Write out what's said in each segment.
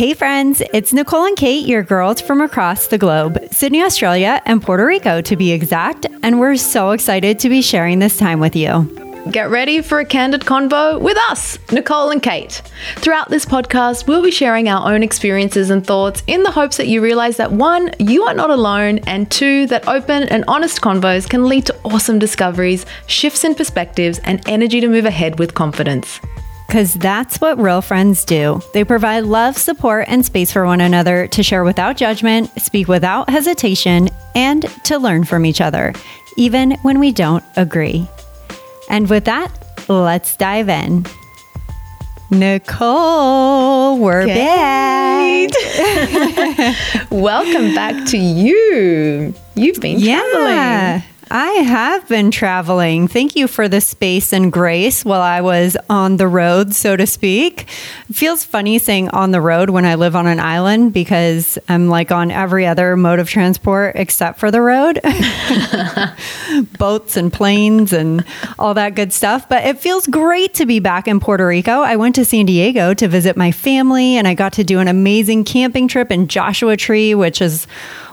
Hey, friends, it's Nicole and Kate, your girls from across the globe, Sydney, Australia, and Puerto Rico to be exact, and we're so excited to be sharing this time with you. Get ready for a candid convo with us, Nicole and Kate. Throughout this podcast, we'll be sharing our own experiences and thoughts in the hopes that you realize that one, you are not alone, and two, that open and honest convos can lead to awesome discoveries, shifts in perspectives, and energy to move ahead with confidence. Because that's what real friends do. They provide love, support, and space for one another to share without judgment, speak without hesitation, and to learn from each other, even when we don't agree. And with that, let's dive in. Nicole, we're Kate. back. Welcome back to you. You've been traveling. I have been traveling. Thank you for the space and grace while I was on the road, so to speak. It feels funny saying on the road when I live on an island because I'm like on every other mode of transport except for the road boats and planes and all that good stuff. But it feels great to be back in Puerto Rico. I went to San Diego to visit my family and I got to do an amazing camping trip in Joshua Tree, which is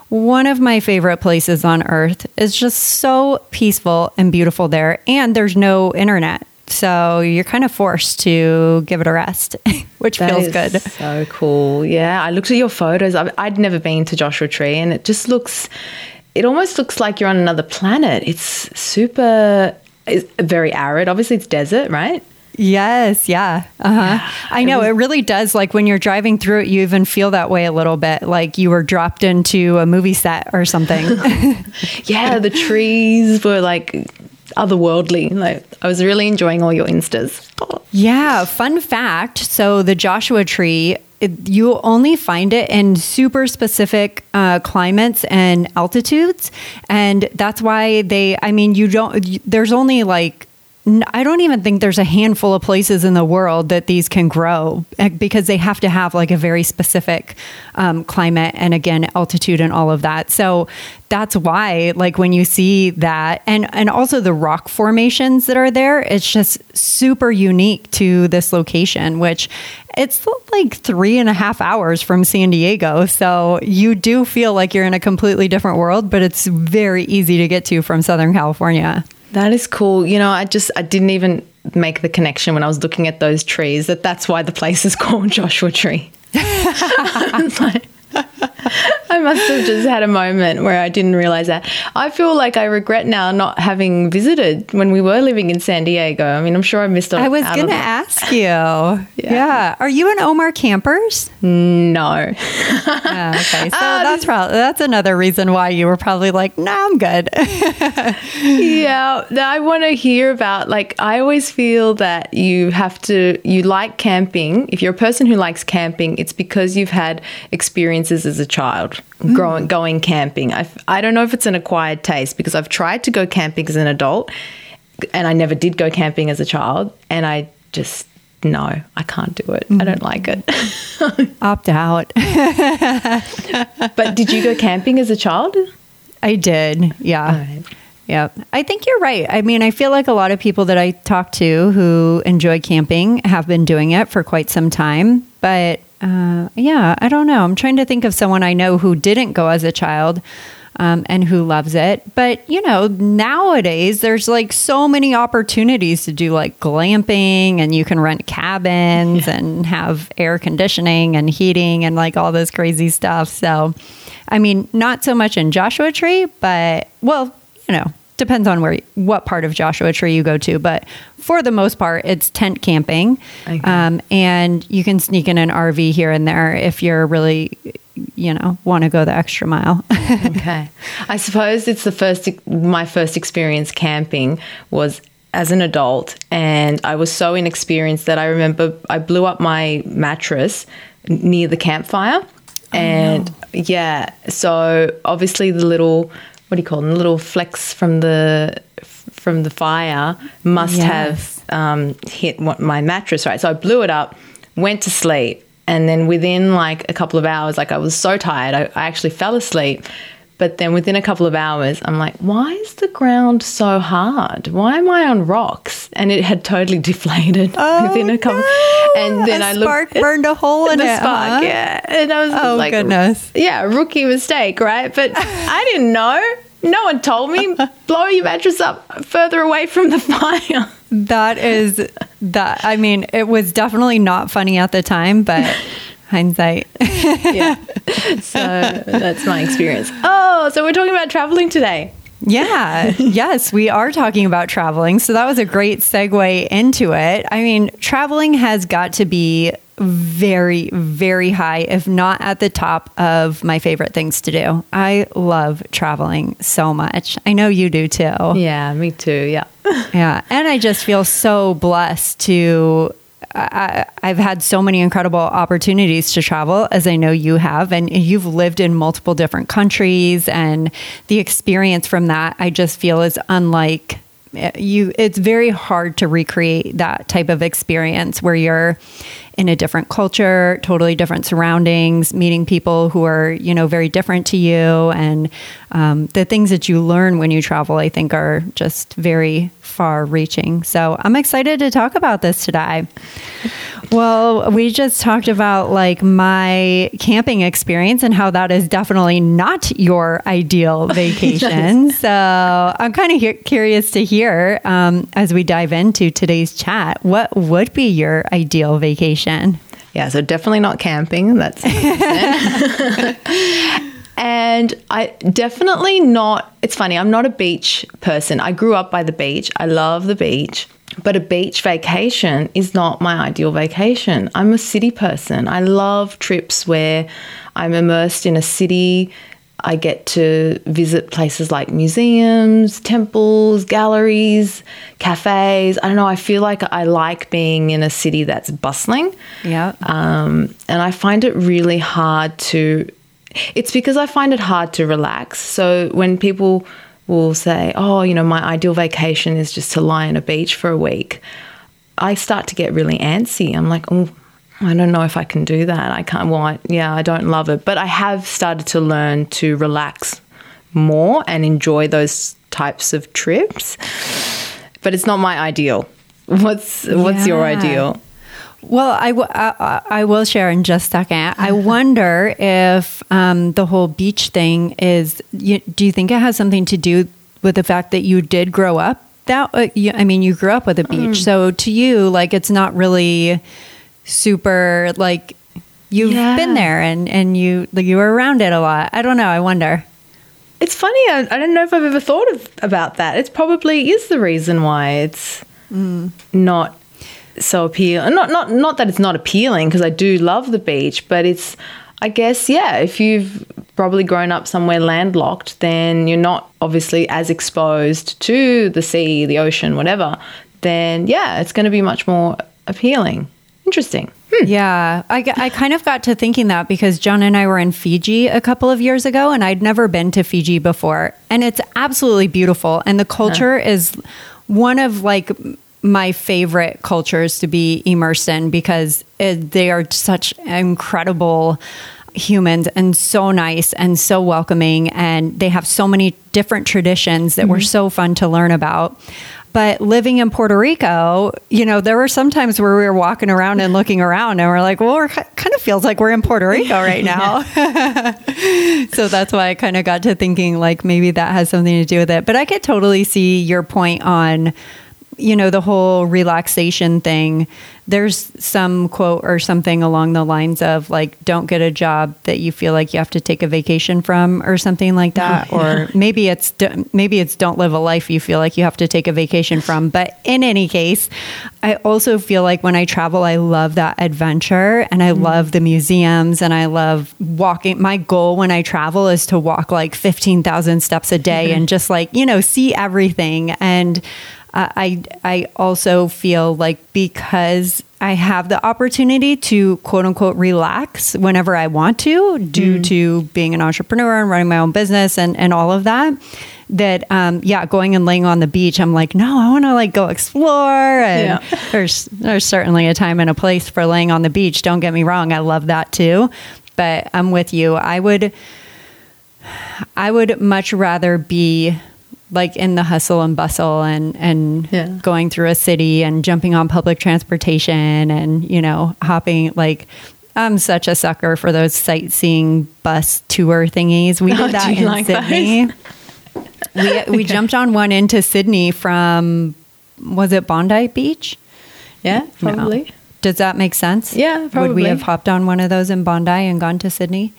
one of my favorite places on earth. It's just so peaceful and beautiful there, and there's no internet. So you're kind of forced to give it a rest, which That feels good. So cool. Yeah, I looked at your photos. I've, I'd never been to Joshua Tree, and it just looks. It almost looks like you're on another planet. It's super. It's very arid. Obviously, it's desert, right? Yes, yeah. Uh-huh. I know it really does like when you're driving through it you even feel that way a little bit like you were dropped into a movie set or something. Yeah, the trees were like otherworldly. Like I was really enjoying all your instas. Yeah, fun fact. So the Joshua tree, it, you only find it in super specific uh, climates and altitudes, and that's why they. I mean, you don't. you- There's only like. I don't even think there's a handful of places in the world that these can grow eh, because they have to have like a very specific um, climate and again altitude and all of that. So that's why like when you see that and and also the rock formations that are there it's just super unique to this location which it's like three and a half hours from san diego so you do feel like you're in a completely different world but it's very easy to get to from southern california That is cool. You know, I just I didn't even make the connection when I was looking at those trees that that's why the place is called Joshua Tree. Like- I must have just had a moment where I didn't realize that. I feel like I regret now not having visited when we were living in San Diego. I mean, I'm sure I missed. i was gonna ask you yeah. are you an omar campers No. Ah, okay so that's probably that's another reason why you were probably like no i'm good yeah, I want to hear about like I always feel that you have to you like camping. If you're a person who likes camping, it's because you've had experiences as a child growing mm. going camping. I, I don't know if it's an acquired taste because I've tried to go camping as an adult and I never did go camping as a child and I just no, I can't do it. I don't mm. like it. opt out but did you go camping as a child? I did. Yeah. Right. Yeah. I think you're right. I mean, I feel like a lot of people that I talk to who enjoy camping have been doing it for quite some time. But uh, yeah, I don't know. I'm trying to think of someone I know who didn't go as a child. Um, and who loves it. But, you know, nowadays there's like so many opportunities to do like glamping and you can rent cabins and have air conditioning and heating and like all this crazy stuff. So, I mean, not so much in Joshua Tree, but well, you know, depends on where what part of Joshua Tree you go to, but for the most part, it's tent camping, Okay. um, and you can sneak in an RV here and there if you're really, you know, want to go the extra mile. okay. I suppose it's the first, my first experience camping was as an adult, and I was so inexperienced that I remember I blew up my mattress near the campfire. And yeah, so obviously the little, what do you call them, the little flecks from the from the fire must Yes. have um, hit what, my mattress, right? So I blew it up, went to sleep, and then within like a couple of hours, like I was so tired, I, I actually fell asleep. But then within a couple of hours, I'm like, why is the ground so hard? Why am I on rocks? And it had totally deflated Oh, within a couple. no. And then A I looked. spark burned a hole in it, spark, huh? yeah. And I was Oh, like, goodness. Yeah, rookie mistake, right? But I didn't know. No one told me. Blow your mattress up further away from the fire. That is that. I mean, it was definitely not funny at the time, but hindsight. yeah. So that's my experience. Oh, so we're talking about traveling today. Yeah. yes, we are talking about traveling. So that was a great segue into it. I mean, traveling has got to be very, very high, if not at the top of my favorite things to do. I love traveling so much. I know you do too. Yeah, me too. Yeah. Yeah. And I just feel so blessed to. I, I've had so many incredible opportunities to travel, as I know you have, and you've lived in multiple different countries, and the experience from that I just feel is unlike you. It's very hard to recreate that type of experience where you're in a different culture, totally different surroundings, meeting people who are, you know, very different to you. And um, the things that you learn when you travel, I think, are just very far reaching. So I'm excited to talk about this today. Well, we just talked about like my camping experience and how that is definitely not your ideal vacation. so I'm kind of he- curious to hear um, as we dive into today's chat, what would be your ideal vacation? Yeah, so definitely not camping. That's and I definitely not. It's funny. I'm not a beach person. I grew up by the beach. I love the beach, but a beach vacation is not my ideal vacation. I'm a city person. I love trips where I'm immersed in a city. I get to visit places like museums, temples, galleries, cafes. I don't know. I feel like I like being in a city that's bustling. Yeah. Um, and I find it really hard to. It's because I find it hard to relax. So when people will say, "Oh, you know, my ideal vacation is just to lie on a beach for a week," I start to get really antsy. I'm like, "Oh, I don't know if I can do that. I can't. Well, I, yeah, I don't love it, but I have started to learn to relax more and enjoy those types of trips. But it's not my ideal. What's What's your ideal? Well, I, w- I, I will share in just a second. I wonder if um, the whole beach thing is, you, do you think it has something to do with the fact that you did grow up that, uh, you, I mean, you grew up with a beach. So to you, like, it's not really super, like, you've Yeah. been there and, and you, like, you were around it a lot. I don't know. I wonder. It's funny. I, I don't know if I've ever thought of about that. It's probably is the reason why it's not so appealing. Not not not that it's not appealing because I do love the beach, but it's I guess yeah. If you've probably grown up somewhere landlocked, then you're not obviously as exposed to the sea, the ocean, whatever. Then yeah, it's going to be much more appealing. Interesting. Hmm. Yeah, I, I kind of got to thinking that because John and I were in Fiji a couple of years ago, and I'd never been to Fiji before, and it's absolutely beautiful, and the culture is one of like my favorite cultures to be immersed in because it, they are such incredible humans and so nice and so welcoming and they have so many different traditions that were mm-hmm. so fun to learn about but living in Puerto Rico, you know, there were some times where we were walking around and looking around and we're like, well, it kind of feels like we're in Puerto Rico right now. so that's why I kind of got to thinking like maybe that has something to do with it. But I could totally see your point on, you know, the whole relaxation thing. There's some quote or something along the lines of like, don't get a job that you feel like you have to take a vacation from or something like that. Or maybe it's, maybe it's don't live a life you feel like you have to take a vacation from. But in any case, I also feel like when I travel, I love that adventure and I mm-hmm. love the museums and I love walking. My goal when I travel is to walk like 15,000 steps a day mm-hmm. and just like, you know, see everything. And uh, I, I also feel like because I have the opportunity to quote unquote relax whenever I want to, due to being an entrepreneur and running my own business and, and all of that, that, um, yeah, going and laying on the beach, I'm like, no, I want to like go explore. And Yeah. there's, there's certainly a time and a place for laying on the beach. Don't get me wrong. I love that too. But I'm with you. I would, I would much rather be like in the hustle and bustle and and Yeah. going through a city and jumping on public transportation and you know hopping like I'm such a sucker for those sightseeing bus tour thingies. We Oh, did that do you in like those? Sydney. We we jumped on one into Sydney from was it Bondi Beach? Yeah, No. probably. Does that make sense? Yeah, probably. Would we have hopped on one of those in Bondi and gone to Sydney?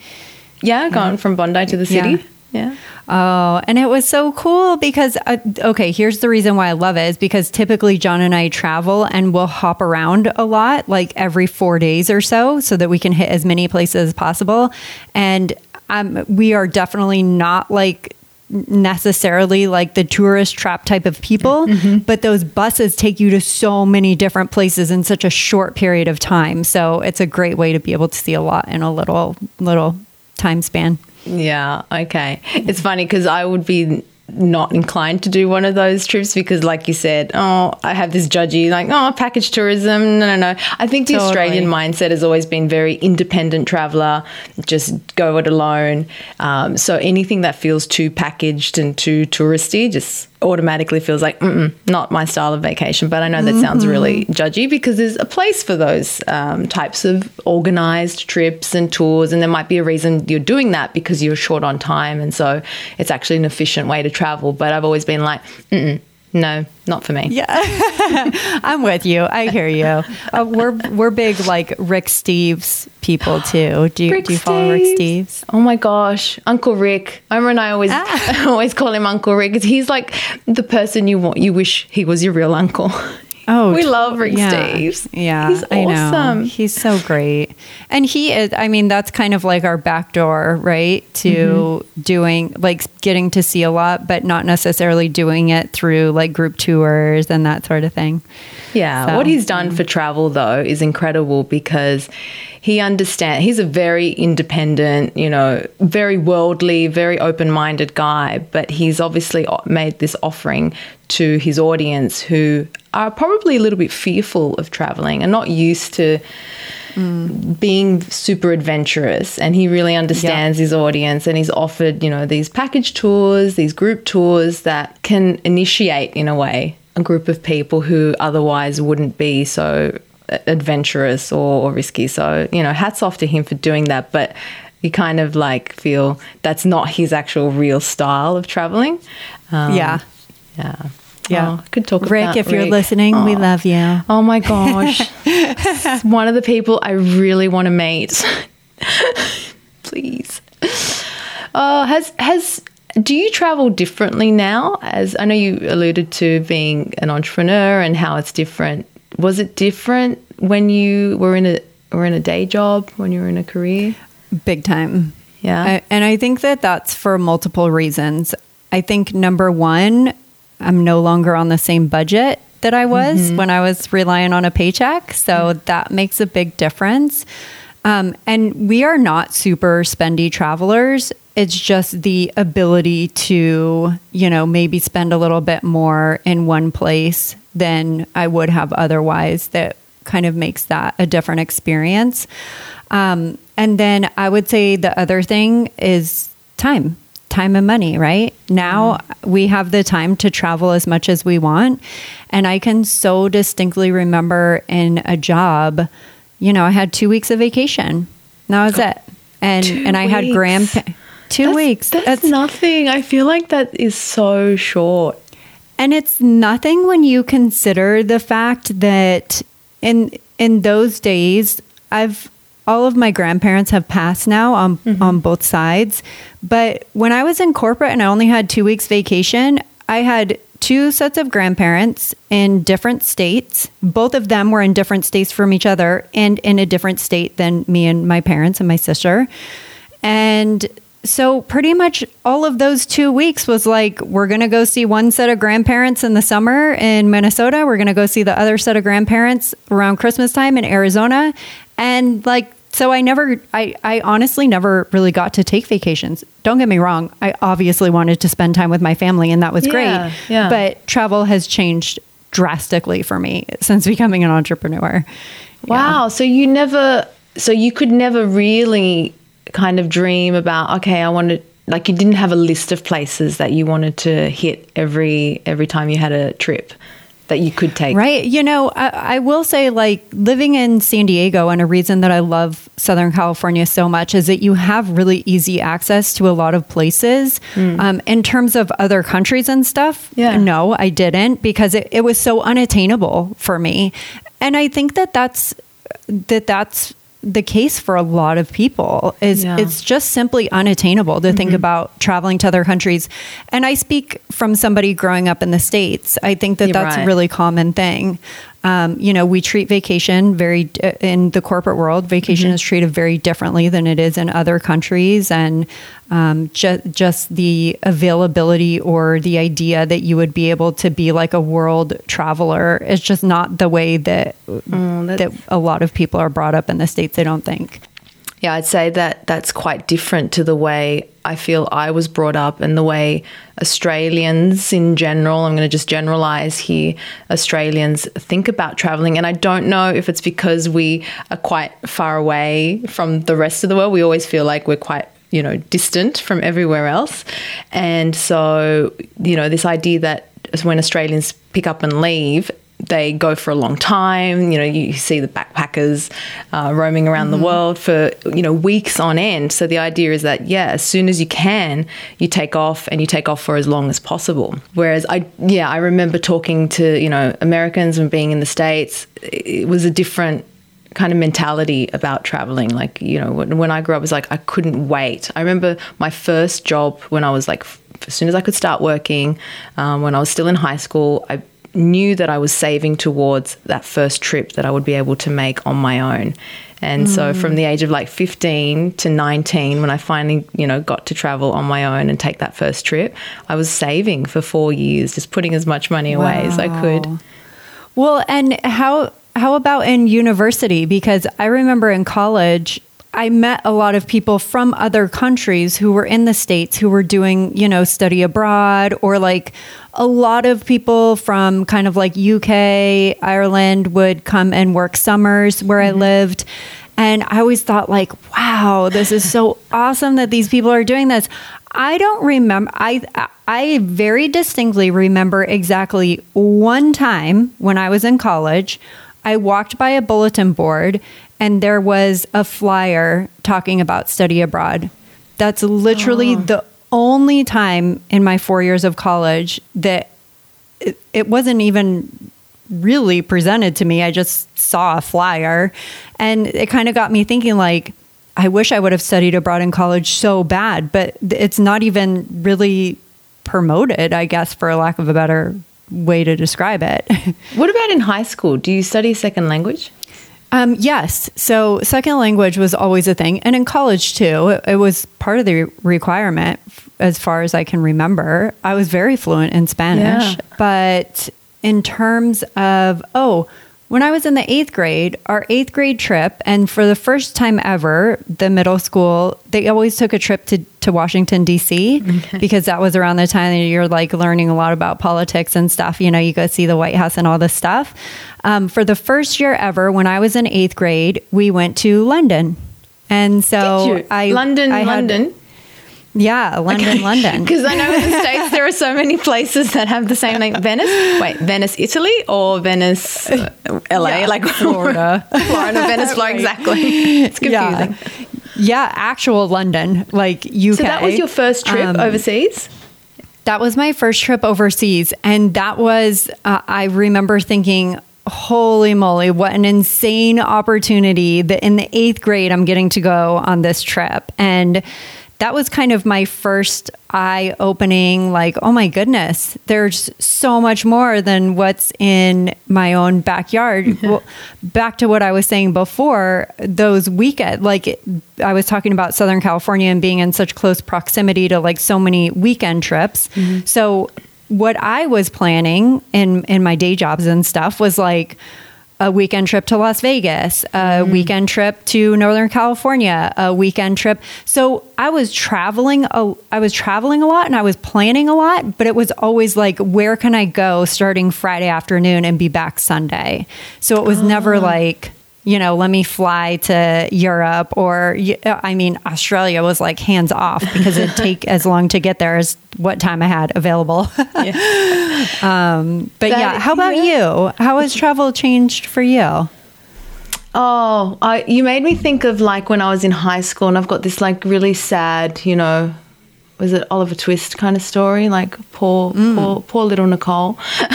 Yeah, gone from Bondi to the city. Yeah. Yeah. Oh, and it was so cool because, uh, okay, here's the reason why I love it is because typically John and I travel and we'll hop around a lot, like every four days or so, so that we can hit as many places as possible. And um, we are definitely not like necessarily like the tourist trap type of people, but those buses take you to so many different places in such a short period of time. So it's a great way to be able to see a lot in a little, little time span. Yeah, okay. It's funny because I would be not inclined to do one of those trips because, like you said, oh, I have this judgy, like, oh, package tourism. No, no, no. I think the Totally. Australian mindset has always been very independent traveler, just go it alone. Um, so anything that feels too packaged and too touristy just automatically feels like, Mm-mm, not my style of vacation. But I know that sounds really judgy because there's a place for those um, types of organized trips and tours. And there might be a reason you're doing that because you're short on time. And so it's actually an efficient way to travel. But I've always been like, Mm-mm, no, not for me. Yeah, I'm with you. I hear you. Uh, we're we're big like Rick Steves people too. Do you Rick do you follow Rick Steves. Steves? Oh my gosh, Uncle Rick. Omar and I always Ah. always call him Uncle Rick because he's like the person you want. You wish he was your real uncle. Oh, we love Rick yeah. Steves. Yeah, he's I know. awesome. He's so great, and he is. I mean, that's kind of like our back door, right? To Mm-hmm. doing like getting to see a lot, but not necessarily doing it through like group tours and that sort of thing. Yeah, So, what he's done for travel though is incredible because he understands. He's a very independent, you know, very worldly, very open-minded guy, but he's obviously made this offering to his audience who are probably a little bit fearful of traveling and not used to mm. being super adventurous and he really understands his audience and he's offered you know these package tours these group tours that can initiate in a way a group of people who otherwise wouldn't be so adventurous or, or risky so you know hats off to him for doing that but you kind of like feel that's not his actual real style of traveling um, yeah, yeah Yeah. Oh, could talk Rick, if you're Rick. listening, we Oh. love you. Oh my gosh. One of the people I really want to meet. Please. Uh, has has do you travel differently now? As I know you alluded to being an entrepreneur and how it's different. Was it different when you were in a were in a day job when you were in a career? Big time. Yeah. I, and I think that that's for multiple reasons. I think number one, I'm no longer on the same budget that I was Mm-hmm. when I was relying on a paycheck. So that makes a big difference. Um, and we are not super spendy travelers. It's just the ability to, you know, maybe spend a little bit more in one place than I would have otherwise that kind of makes that a different experience. Um, and then I would say the other thing is time, time and money, right? Now we have the time to travel as much as we want. And I can so distinctly remember in a job, you know, I had two weeks of vacation. That was it. And and I had weeks. grandpa two That's- weeks. That's, nothing. I feel like that is so short. And it's nothing when you consider the fact that in in those days I've all of my grandparents have passed now on mm-hmm. on both sides. But when I was in corporate and I only had 2 weeks vacation, I had two sets of grandparents in different states. Both of them were in different states from each other and in a different state than me and my parents and my sister. And so pretty much all of those two weeks was like, we're going to go see one set of grandparents in the summer in Minnesota. We're going to go see the other set of grandparents around Christmas time in Arizona. And like, so I never, I, I honestly never really got to take vacations. Don't get me wrong. I obviously wanted to spend time with my family and that was Yeah, great. yeah. But travel has changed drastically for me since becoming an entrepreneur. Wow. So you never, so you could never really kind of dream about, okay, I want to like you didn't have a list of places that you wanted to hit every every time you had a trip that you could take. Right. You know, I, I, will say, like, living in San Diego, and a reason that I love Southern California so much is that you have really easy access to a lot of places. Mm. Um, in terms of other countries and stuff, yeah. no, I didn't because it, it was so unattainable for me. And I think that that's that that's the case for a lot of people is yeah. it's just simply unattainable to mm-hmm. think about traveling to other countries and i speak from somebody growing up in the states i think that You're that's right. a really common thing um, you know, we treat vacation very uh, in the corporate world. Vacation mm-hmm. is treated very differently than it is in other countries, and um, ju- just the availability or the idea that you would be able to be like a world traveler is just not the way that mm, that a lot of people are brought up in the states. I don't think. Yeah, I'd say that that's quite different to the way I feel I was brought up and the way Australians in general, I'm going to just generalize here, Australians think about traveling. And I don't know if it's because we are quite far away from the rest of the world. We always feel like we're quite you know distant from everywhere else and so you know this idea that when australians pick up and leave they go for a long time. You know, you see the backpackers uh, roaming around mm-hmm. the world for, you know, weeks on end. So the idea is that, yeah, as soon as you can, you take off and you take off for as long as possible. Whereas I, yeah, I remember talking to, you know, Americans and being in the States, it was a different kind of mentality about traveling. Like, you know, when, when I grew up, it was like I couldn't wait. I remember my first job when I was like, as soon as I could start working, um, when I was still in high school, I knew that I was saving towards that first trip that I would be able to make on my own. And mm. so from the age of like 15 to 19 when I finally, you know, got to travel on my own and take that first trip, I was saving for 4 years, just putting as much money wow. away as I could. Well, and how how about in university because I remember in college I met a lot of people from other countries who were in the States who were doing, you know, study abroad, or like a lot of people from kind of like UK, Ireland would come and work summers where mm-hmm. I lived. And I always thought, like, wow, this is so awesome that these people are doing this. I don't remember. I I very distinctly remember exactly one time when I was in college. I walked by a bulletin board and there was a flyer talking about study abroad. That's literally oh. the only time in my four years of college that it, it wasn't even really presented to me. I just saw a flyer and it kind of got me thinking like, I wish I would have studied abroad in college so bad, but it's not even really promoted, I guess, for lack of a better way to describe it. what about in high school? Do you study second language? Um, yes. So, second language was always a thing. And in college, too, it, it, was part of the requirement as far as I can remember. I was very fluent in Spanish. Yeah. But in terms of, oh, when I was in the eighth grade, our eighth grade trip, and for the first time ever, the middle school, they always took a trip to, to Washington, D.C., okay. because that was around the time that you're like learning a lot about politics and stuff. You know, you go see the White House and all this stuff. Um, for the first year ever, when I was in eighth grade, we went to London. And so I. London, I London. Yeah, London, okay. London. Because I know in the States there are so many places that have the same name. Venice? Wait, Venice, Italy or Venice, uh, LA? Yeah, like Florida. Florida, Venice, Florida, exactly. It's confusing. Yeah. yeah. actual London, like UK. So that was your first trip um, overseas? That was my first trip overseas. And that was, uh, I remember thinking, holy moly, what an insane opportunity that in the eighth grade I'm getting to go on this trip. And that was kind of my first eye opening like oh my goodness there's so much more than what's in my own backyard well, back to what i was saying before those weekend like i was talking about southern california and being in such close proximity to like so many weekend trips mm-hmm. so what i was planning in in my day jobs and stuff was like a weekend trip to Las Vegas, a mm. weekend trip to Northern California, a weekend trip. So I was traveling a, I was traveling a lot and I was planning a lot, but it was always like where can I go starting Friday afternoon and be back Sunday. So it was oh. never like you know, let me fly to Europe or, I mean, Australia was like hands off because it'd take as long to get there as what time I had available. um, but That- yeah, how about yeah. you? How has travel changed for you? Oh, I, you made me think of like when I was in high school, and I've got this like really sad, you know, was it Oliver Twist kind of story? Like poor, poor, poor little Nicole.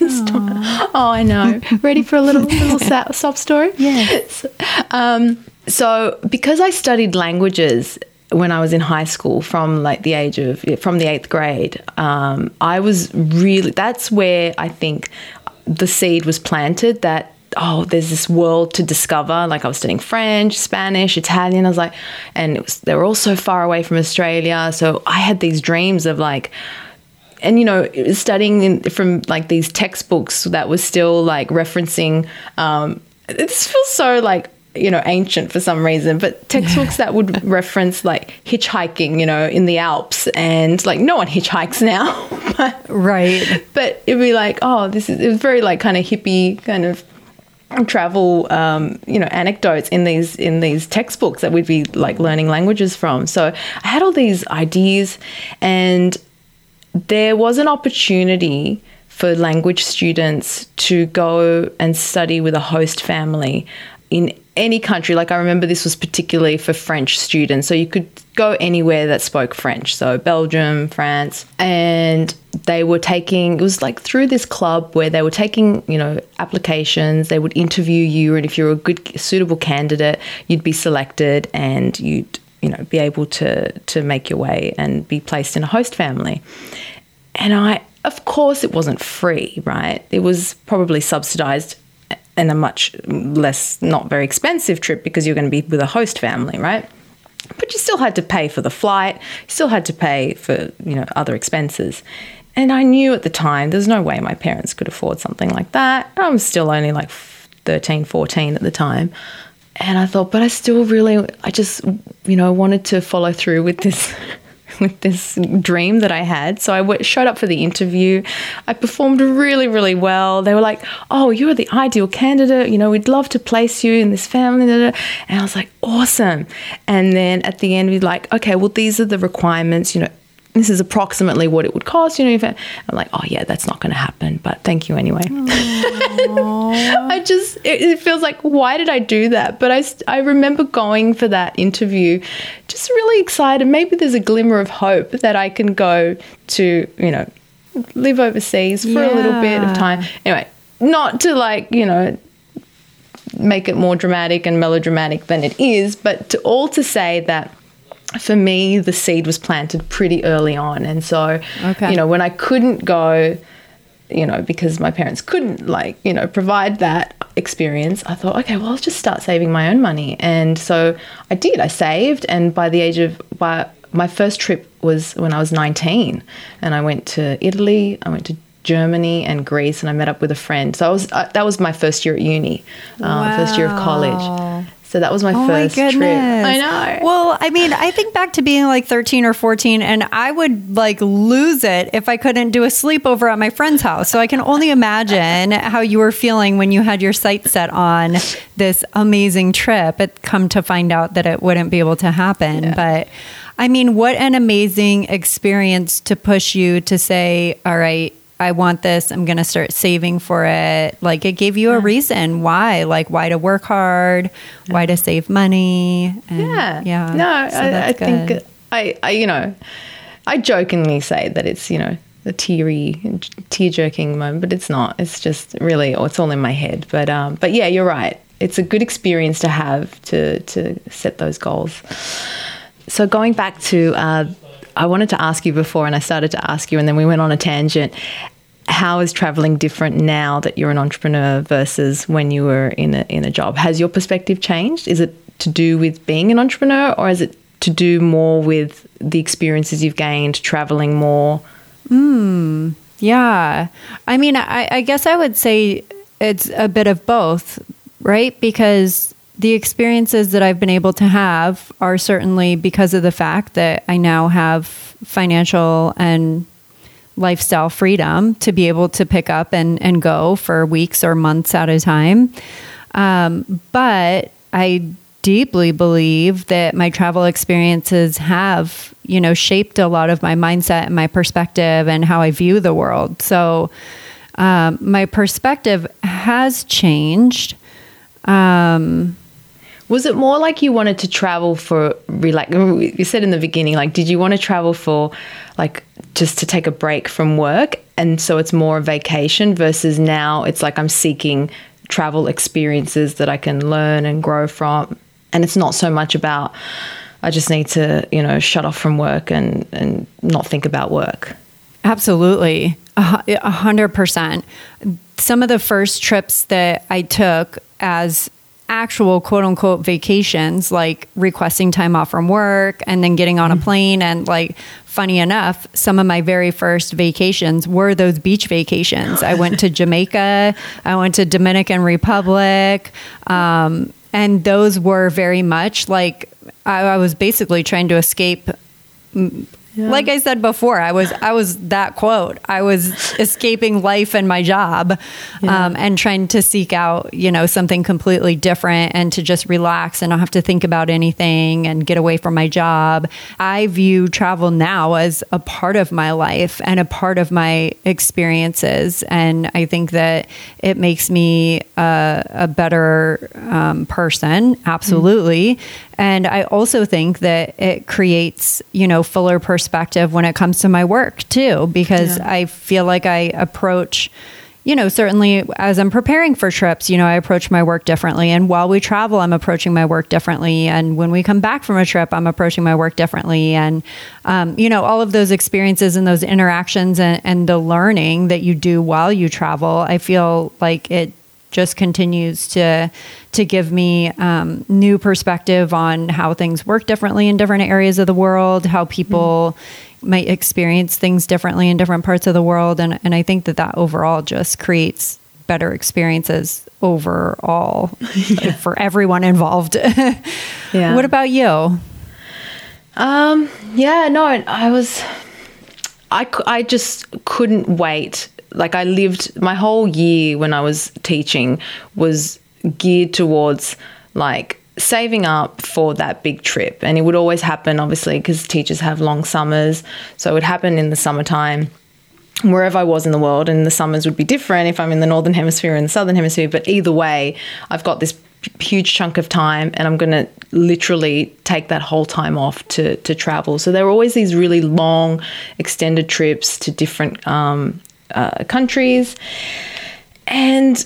Oh, I know. Ready for a little little sob story? Yes. Um, so because I studied languages when I was in high school from like the age of from the eighth grade, um, I was really that's where I think the seed was planted that oh there's this world to discover like i was studying french spanish italian i was like and it was they were all so far away from australia so i had these dreams of like and you know studying in, from like these textbooks that was still like referencing um this feels so like you know ancient for some reason but textbooks that would reference like hitchhiking you know in the alps and like no one hitchhikes now but Right. but it'd be like, oh, this is it was very like kind of hippie kind of travel um, you know anecdotes in these in these textbooks that we'd be like learning languages from so i had all these ideas and there was an opportunity for language students to go and study with a host family in any country. Like I remember this was particularly for French students. So you could go anywhere that spoke French. So Belgium, France. And they were taking, it was like through this club where they were taking, you know, applications. They would interview you. And if you're a good, suitable candidate, you'd be selected and you'd, you know, be able to, to make your way and be placed in a host family. And I, of course, it wasn't free, right? It was probably subsidized and a much less, not very expensive trip because you're going to be with a host family, right? But you still had to pay for the flight, you still had to pay for, you know, other expenses. And I knew at the time there's no way my parents could afford something like that. I was still only like 13, 14 at the time. And I thought, but I still really, I just, you know, wanted to follow through with this with this dream that I had. So I w- showed up for the interview. I performed really, really well. They were like, "Oh, you're the ideal candidate. You know, we'd love to place you in this family." da, da." And I was like, "Awesome!" And then at the end, we're like, "Okay, well, these are the requirements. You know." This is approximately what it would cost, you know. If I, I'm like, oh yeah, that's not going to happen, but thank you anyway. I just, it, it feels like, why did I do that? But I, I remember going for that interview, just really excited. Maybe there's a glimmer of hope that I can go to, you know, live overseas for a little bit of time. Anyway, not to like, you know, make it more dramatic and melodramatic than it is, but to all to say that for me, the seed was planted pretty early on. And so, Okay. you know, when I couldn't go, you know, because my parents couldn't like, you know, provide that experience, I thought, okay, well, I'll just start saving my own money. And so I did. I saved. And by the age of, by, my first trip was when I was 19 and I went to Italy, I went to Germany and Greece and I met up with a friend. So I was, uh, that was my first year at uni, uh, first year of college. So that was my Oh first my goodness. trip. I know. Well, I mean, I think back to being like 13 or 14 and I would like lose it if I couldn't do a sleepover at my friend's house. So I can only imagine how you were feeling when you had your sights set on this amazing trip. but come to find out that it wouldn't be able to happen, but I mean, what an amazing experience to push you to say, all right, I want this. I'm going to start saving for it. Like it gave you a reason why, like why to work hard, why to save money. And Yeah. Yeah. No, So I, I think. I, I, you know, I jokingly say that it's, you know, a teary, tear jerking moment, but it's not. It's just really, oh, it's all in my head. But, um, but yeah, you're right. It's a good experience to have to to set those goals. So going back to, uh, I wanted to ask you before, and I started to ask you, and then we went on a tangent. How is traveling different now that you're an entrepreneur versus when you were in a in a job? Has your perspective changed? Is it to do with being an entrepreneur, or is it to do more with the experiences you've gained traveling more? Hmm. Yeah. I mean, I, I guess I would say it's a bit of both, right? Because the experiences that I've been able to have are certainly because of the fact that I now have financial and lifestyle freedom to be able to pick up and, and go for weeks or months at a time. Um, but I deeply believe that my travel experiences have, you know, shaped a lot of my mindset and my perspective and how I view the world. So um, my perspective has changed. Um, was it more like you wanted to travel for relax? You said in the beginning, like, did you want to travel for like just to take a break from work? And so it's more a vacation versus now it's like I'm seeking travel experiences that I can learn and grow from. And it's not so much about, I just need to, you know, shut off from work and, and not think about work. Absolutely. A hundred percent. Some of the first trips that I took as actual quote unquote vacations, like requesting time off from work and then getting on a mm-hmm. plane. And like, funny enough, some of my very first vacations were those beach vacations. I went to Jamaica, I went to Dominican Republic. Um, and those were very much like I, I was basically trying to escape yeah. Like I said before, I was I was that quote. I was escaping life and my job, yeah. um, and trying to seek out you know something completely different and to just relax and not have to think about anything and get away from my job. I view travel now as a part of my life and a part of my experiences, and I think that it makes me a, a better um, person. Absolutely, mm. And I also think that it creates, you know, fuller perspective when it comes to my work too, because yeah. I feel like I approach, you know, certainly as I'm preparing for trips, you know, I approach my work differently. And while we travel, I'm approaching my work differently. And when we come back from a trip, I'm approaching my work differently. And, um, you know, all of those experiences and those interactions and, and the learning that you do while you travel, I feel like it just continues to to give me um, new perspective on how things work differently in different areas of the world, how people mm. might experience things differently in different parts of the world, and and I think that that overall just creates better experiences overall yeah. for everyone involved. yeah. What about you? Um. Yeah. No. I was. I, I just couldn't wait like I lived my whole year when I was teaching was geared towards like saving up for that big trip. And it would always happen, obviously, because teachers have long summers. So it would happen in the summertime wherever I was in the world. And the summers would be different if I'm in the Northern Hemisphere or the Southern Hemisphere. But either way, I've got this huge chunk of time and I'm going to literally take that whole time off to, to travel. So there were always these really long, extended trips to different um, uh, countries, and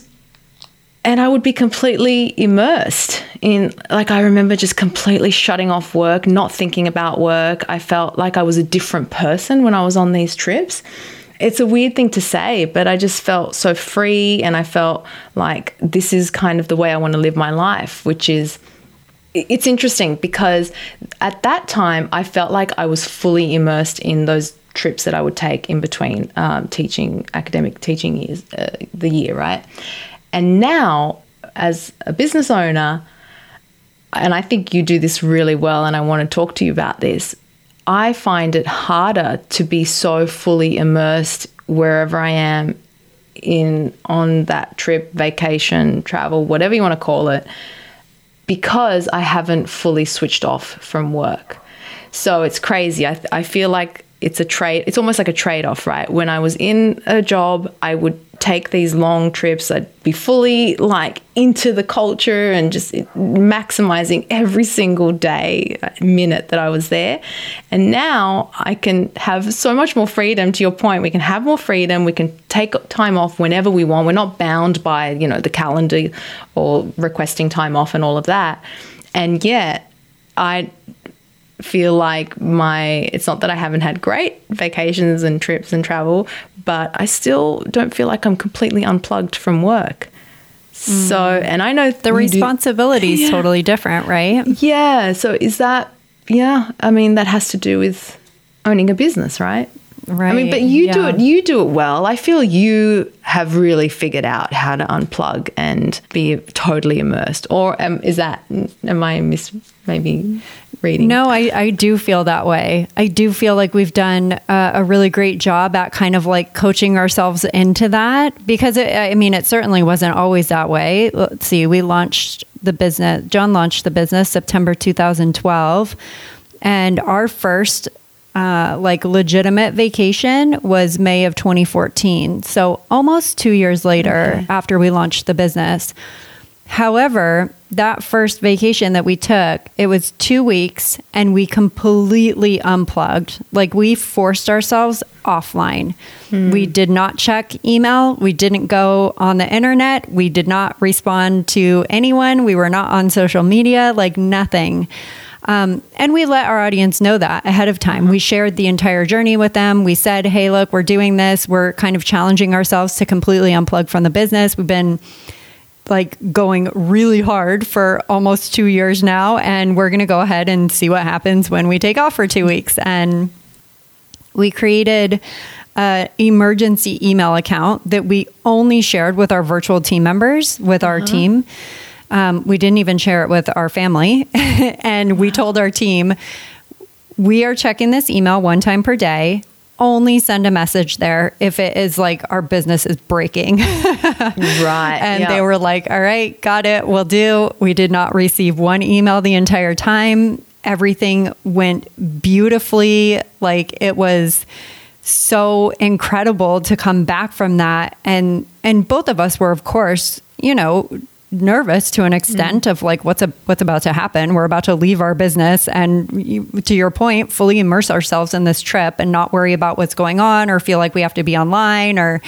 and I would be completely immersed in like I remember just completely shutting off work, not thinking about work. I felt like I was a different person when I was on these trips. It's a weird thing to say, but I just felt so free and I felt like this is kind of the way I want to live my life, which is it's interesting because at that time I felt like I was fully immersed in those trips that I would take in between um, teaching academic teaching years, uh, the year, right? And now, as a business owner, and I think you do this really well, and I want to talk to you about this. I find it harder to be so fully immersed wherever I am in on that trip, vacation, travel, whatever you want to call it, because I haven't fully switched off from work. So it's crazy. I, I feel like it's a trade it's almost like a trade-off right? When i was in a job i would take these long trips. I'd be fully like into the culture and just maximizing every single day uh, minute that i was there. And now i can have so much more freedom to your point. We can have more freedom. We can take time off whenever we want. We're not bound by you know the calendar or requesting time off and all of that. And yet i feel like my it's not that I haven't had great vacations and trips and travel, but I still don't feel like I'm completely unplugged from work. Mm. So, and I know the responsibility is yeah. totally different, right? Yeah. So, is that, yeah, I mean, that has to do with owning a business, right? Right. I mean, but you yeah. do it. You do it well. I feel you have really figured out how to unplug and be totally immersed. Or um, is that? Am I mis? Maybe reading. No, I, I do feel that way. I do feel like we've done uh, a really great job at kind of like coaching ourselves into that because it, I mean, it certainly wasn't always that way. Let's see, we launched the business, John launched the business September 2012. And our first uh, like legitimate vacation was May of 2014. So almost two years later okay. after we launched the business. However, that first vacation that we took, it was two weeks and we completely unplugged. Like we forced ourselves offline. Hmm. We did not check email. We didn't go on the internet. We did not respond to anyone. We were not on social media, like nothing. Um, and we let our audience know that ahead of time. We shared the entire journey with them. We said, hey, look, we're doing this. We're kind of challenging ourselves to completely unplug from the business. We've been like going really hard for almost two years now. And we're going to go ahead and see what happens when we take off for two weeks. And we created an emergency email account that we only shared with our virtual team members, with uh-huh. our team. Um, we didn't even share it with our family. and we told our team, we are checking this email one time per day only send a message there if it is like our business is breaking. right. And they were like, all right, got it, we'll do. We did not receive one email the entire time. Everything went beautifully. Like it was so incredible to come back from that and and both of us were of course you know nervous to an extent mm. of like what's a, what's about to happen. We're about to leave our business and you, to your point, fully immerse ourselves in this trip and not worry about what's going on or feel like we have to be online or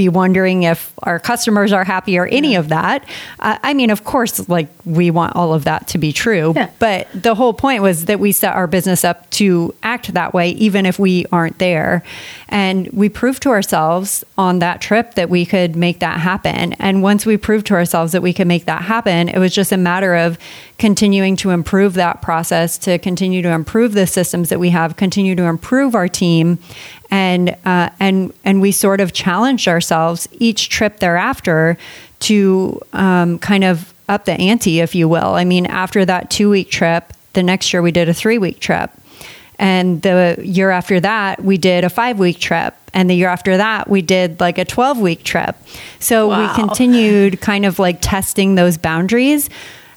be wondering if our customers are happy or any yeah. of that. Uh, I mean, of course, like we want all of that to be true, yeah. but the whole point was that we set our business up to act that way, even if we aren't there. And we proved to ourselves on that trip that we could make that happen. And once we proved to ourselves that we could make that happen, it was just a matter of continuing to improve that process, to continue to improve the systems that we have, continue to improve our team, and uh, and and we sort of challenged ourselves each trip thereafter to um, kind of up the ante, if you will. I mean, after that two week trip, the next year we did a three week trip. And the year after that, we did a five week trip. And the year after that, we did like a 12 week trip. So wow. we continued kind of like testing those boundaries.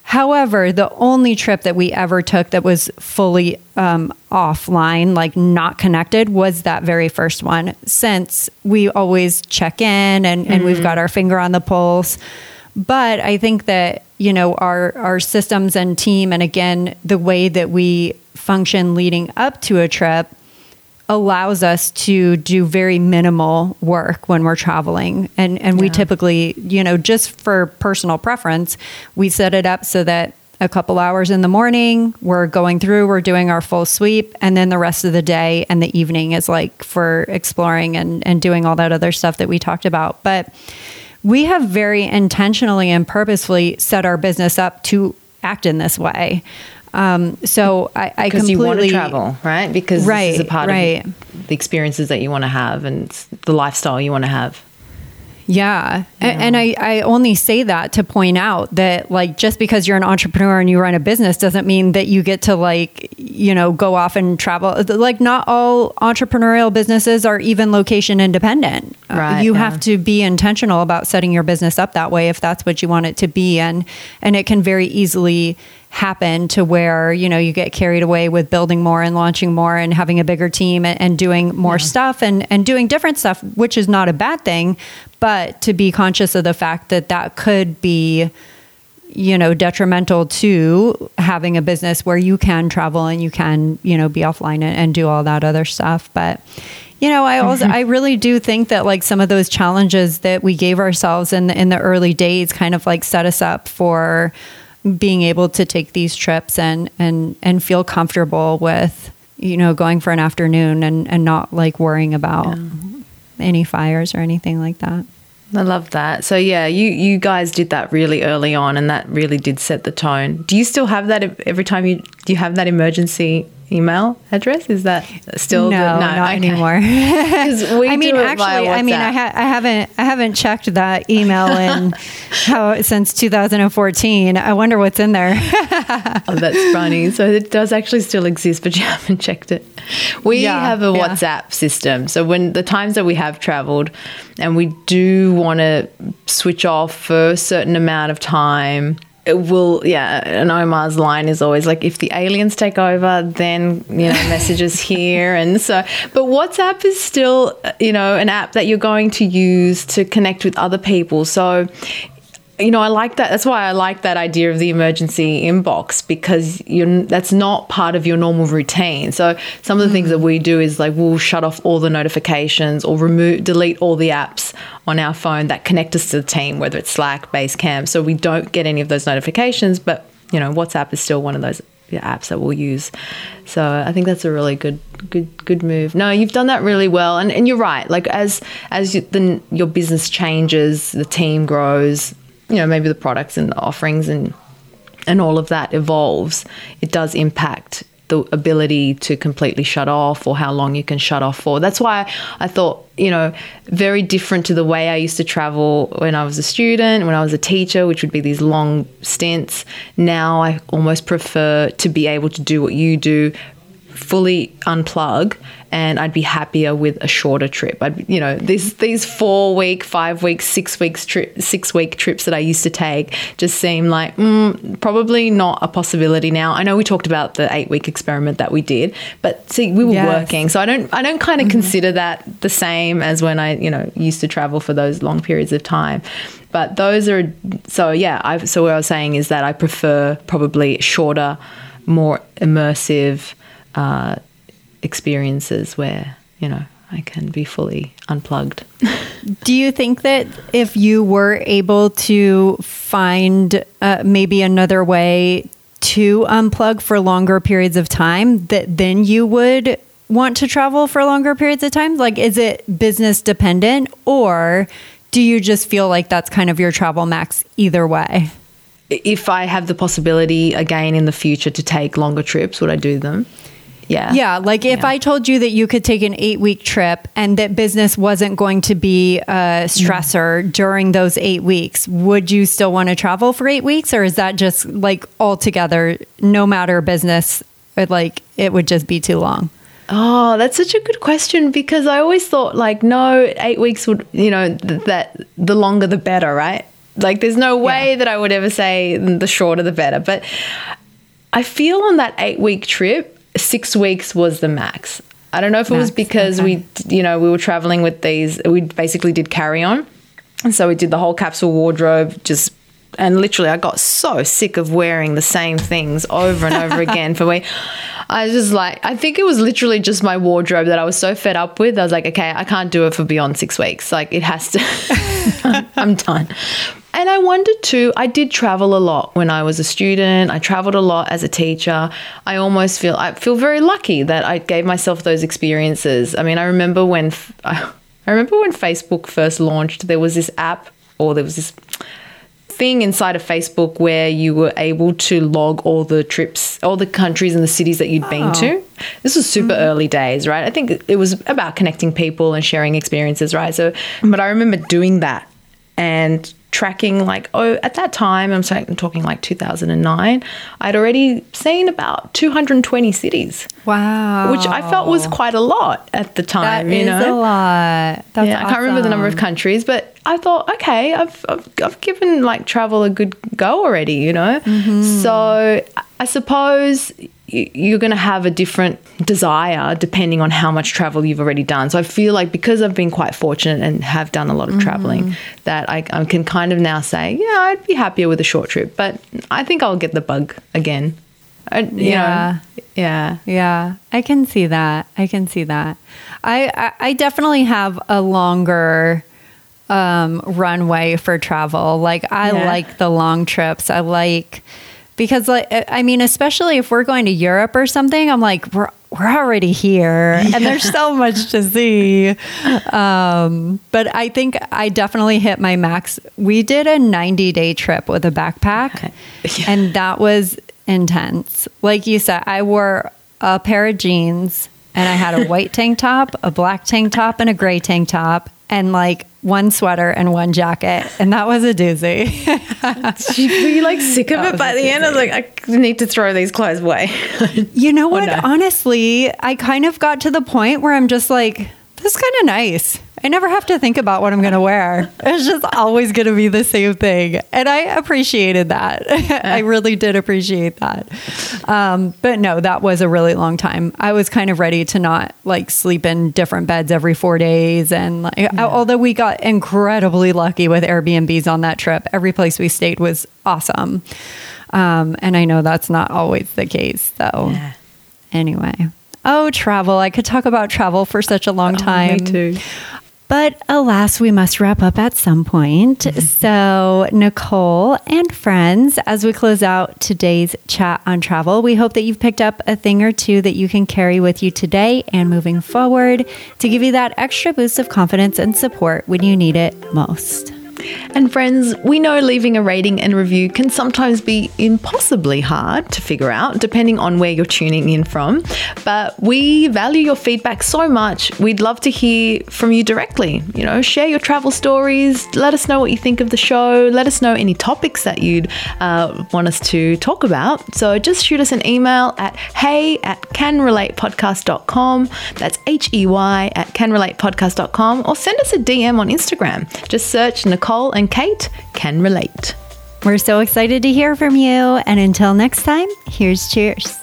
However, the only trip that we ever took that was fully um, offline, like not connected, was that very first one. Since we always check in and, and mm-hmm. we've got our finger on the pulse. But I think that, you know, our, our systems and team, and again, the way that we function leading up to a trip allows us to do very minimal work when we're traveling. And and yeah. we typically you know just for personal preference we set it up so that a couple hours in the morning we're going through we're doing our full sweep and then the rest of the day and the evening is like for exploring and and doing all that other stuff that we talked about. But we have very intentionally and purposefully set our business up to act in this way um, so I, I because completely you want to travel, right? Because right, this is a part right. of the experiences that you want to have and the lifestyle you want to have. Yeah. yeah. And I, I only say that to point out that, like, just because you're an entrepreneur and you run a business doesn't mean that you get to, like, you know, go off and travel. Like, not all entrepreneurial businesses are even location independent. Uh, right. You yeah. have to be intentional about setting your business up that way if that's what you want it to be. And, and it can very easily happen to where you know you get carried away with building more and launching more and having a bigger team and, and doing more yeah. stuff and and doing different stuff which is not a bad thing but to be conscious of the fact that that could be you know detrimental to having a business where you can travel and you can you know be offline and, and do all that other stuff but you know i also mm-hmm. i really do think that like some of those challenges that we gave ourselves in the, in the early days kind of like set us up for being able to take these trips and and and feel comfortable with you know going for an afternoon and and not like worrying about yeah. any fires or anything like that I love that. So yeah, you you guys did that really early on, and that really did set the tone. Do you still have that every time you do you have that emergency email address? Is that still no, the, not okay. anymore. I mean, actually, I mean, I, ha- I haven't, I haven't checked that email in how since 2014. I wonder what's in there. Oh, that's funny. So it does actually still exist, but you haven't checked it. We Yeah, have a yeah. WhatsApp system. So when the times that we have traveled and we do want to switch off for a certain amount of time, will, yeah. And Omar's line is always like, if the aliens take over, then, you know, messages here. And so, but WhatsApp is still, you know, an app that you're going to use to connect with other people. So, you know, I like that. That's why I like that idea of the emergency inbox because you're that's not part of your normal routine. So some of the things that we do is like we'll shut off all the notifications or remove, delete all the apps on our phone that connect us to the team, whether it's Slack, Basecamp, so we don't get any of those notifications. But you know, WhatsApp is still one of those apps that we'll use. So I think that's a really good, good, good move. No, you've done that really well, and and you're right. Like as as you, the, your business changes, the team grows. You know, maybe the products and the offerings and and all of that evolves. It does impact the ability to completely shut off or how long you can shut off for. That's why I thought, you know, very different to the way I used to travel when I was a student, when I was a teacher, which would be these long stints. Now I almost prefer to be able to do what you do fully unplug and I'd be happier with a shorter trip. I'd you know these these four week, five week, six weeks trip, six week trips that I used to take just seem like mm, probably not a possibility now. I know we talked about the eight week experiment that we did, but see we were Yes. working, so I don't I don't kind of consider that the same as when I you know used to travel for those long periods of time. But those are so yeah. I so what I was saying is that I prefer probably shorter, more immersive uh, experiences where you know I can be fully unplugged. Do you think that if you were able to find uh, maybe another way to unplug for longer periods of time, that then you would want to travel for longer periods of time? Like, is it business dependent, or do you just feel like that's kind of your travel max either way? if I have the possibility again in the future to take longer trips, would I do them? Yeah. Yeah, like if Yeah. I told you that you could take an eight week trip and that business wasn't going to be a stressor during those eight weeks, would you still want to travel for eight weeks? Or is that just like altogether, no matter business, it, like it would just be too long? Oh, that's such a good question because I always thought like no, eight weeks would you know th- that the longer the better, right? Like there's no way that I would ever say the shorter the better, but I feel on that eight week trip, six weeks was the max. I don't know if it was because okay. we, you know, we were traveling with these. We basically did carry on, and so we did the whole capsule wardrobe. Just and literally, I got so sick of wearing the same things over and over again. For me, I was just like, I think it was literally just my wardrobe that I was so fed up with. I was like, okay, I can't do it for beyond six weeks. Like it has to. I'm done. And I wondered too, I did travel a lot when I was a student. I traveled a lot as a teacher. I almost feel I feel very lucky that I gave myself those experiences. I mean, I remember when I remember when Facebook first launched, there was this app or there was this thing inside of Facebook where you were able to log all the trips, all the countries and the cities that you'd been to. Ah. This was super mm-hmm. early days, right? I think it was about connecting people and sharing experiences, right? So, but I remember doing that and tracking like oh at that time I'm, saying, I'm talking like 2009 I'd already seen about 220 cities Wow. which I felt was quite a lot at the That time is you know a lot. That's yeah, I can't remember the number of countries, but I thought, okay, I've, I've, I've given like travel a good go already, you know? Mm-hmm. So I suppose you're going to have a different desire depending on how much travel you've already done. So I feel like because I've been quite fortunate and have done a lot of traveling, that I, I can kind of now say, yeah, I'd be happier with a short trip, but I think I'll get the bug again. I, you Yeah. Know, yeah. Yeah, I can see that. I can see that. I I, I definitely have a longer um, runway for travel. Like I Yeah. like the long trips. I like because like I mean, especially if we're going to Europe or something, I'm like we're we're already here and there's so much to see. Um, but I think I definitely hit my max. We did a 90 day trip with a backpack, Yeah. and that was intense. Like you said, I wore a pair of jeans, and I had a white tank top, a black tank top, and a gray tank top, and like one sweater and one jacket, and that was a doozy. Were you like sick of it by the end? I was like, I need to throw these clothes away. you know what? no? Honestly, I kind of got to the point where I'm just like, this is kind of nice. I never have to think about what I'm going to wear. It's just always going to be the same thing. And I appreciated that. I really did appreciate that. Um, but no, that was a really long time. I was kind of ready to not like sleep in different beds every four days. And like, although we got incredibly lucky with Airbnbs on that trip, every place we stayed was awesome. Um, and I know that's not always the case. So, Yeah. anyway. Oh, travel. I could talk about travel for such a long time. Oh, me too. But alas, we must wrap up at some point. Mm-hmm. So, Nicole and friends, as we close out today's chat on travel, we hope that you've picked up a thing or two that you can carry with you today and moving forward to give you that extra boost of confidence and support when you need it most. And friends, we know leaving a rating and review can sometimes be impossibly hard to figure out, depending on where you're tuning in from. But we value your feedback so much. We'd love to hear from you directly. You know, share your travel stories. Let us know what you think of the show. Let us know any topics that you'd uh, want us to talk about. So just shoot us an email at hey at canrelatepodcast.com. That's H E Y at canrelatepodcast.com. Or send us a DM on Instagram. Just search Nicole and Kate Can Relate. We're so excited to hear from you. And until next time, here's cheers.